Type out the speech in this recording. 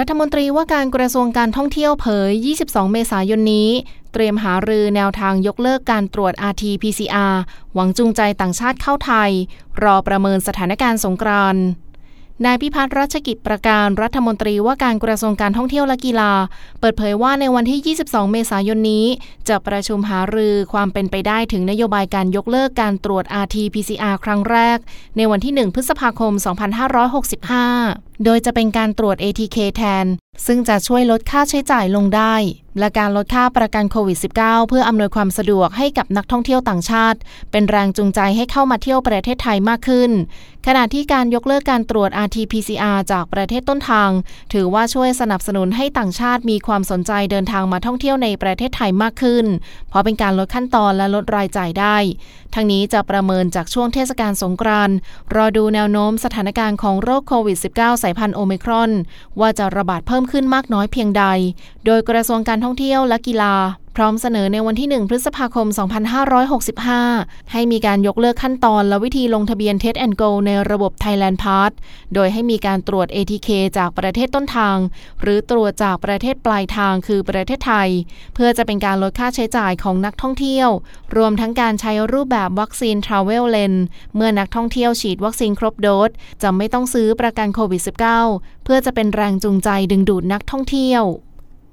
รัฐมนตรีว่าการกระทรวงการท่องเที่ยวเผย 22 เมษายนนี้ เตรียมหารือแนวทางยกเลิกการตรวจ RT-PCR หวังจูงใจต่างชาติเข้าไทย รอประเมินสถานการณ์สงกรานต์ นายพิพัฒน์รัชกิจประการรัฐมนตรีว่าการกระทรวงการท่องเที่ยวและกีฬา เปิดเผยว่าในวันที่ 22 เมษายนนี้ จะประชุมหารือความเป็นไปได้ถึงนโยบายการยกเลิกการตรวจ RT-PCR ครั้งแรก ในวันที่ 1 พฤษภาคม 2565 โดยจะเป็นการตรวจ ATK แทน ซึ่งจะช่วยลดค่าใช้จ่ายลงได้ และการลดค่าประกันโควิด -19 เพื่ออำนวยความสะดวกให้กับนักท่องเที่ยวต่างชาติ เป็นแรงจูงใจให้เข้ามาเที่ยวประเทศไทยมากขึ้น ขณะที่การยกเลิกการตรวจ RT-PCR จากประเทศต้นทาง ถือว่าช่วยสนับสนุนให้ต่างชาติมีความสนใจเดินทางมาท่องเที่ยวในประเทศไทยมากขึ้น เพราะเป็นการลดขั้นตอนและลดรายจ่ายได้ ทั้งนี้จะประเมินจากช่วงเทศกาลสงกรานต์รอดูแนวโน้มสถานการณ์ของโรคโควิด -19 สายพันธุ์โอมิครอน ว่าจะระบาดเพิ่มขึ้นมากน้อยเพียงใด โดยกระทรวงการท่องเที่ยวและกีฬา พร้อมเสนอในวันที่ 1 พฤษภาคม 2565 ให้มีการยกเลิกขั้นตอนและวิธีลงทะเบียน Test and Go ในระบบ Thailand Pass โดยให้มีการตรวจ ATK จากประเทศต้นทาง หรือตรวจจากประเทศปลายทางคือประเทศไทย เพื่อจะเป็นการลดค่าใช้จ่ายของนักท่องเที่ยว รวมทั้งการใช้รูปแบบวัคซีน Travel Lens เมื่อนักท่องเที่ยวฉีดวัคซีนครบโดสจะไม่ต้องซื้อประกันโควิด -19 เพื่อจะเป็นแรงจูงใจดึงดูดนักท่องเที่ยว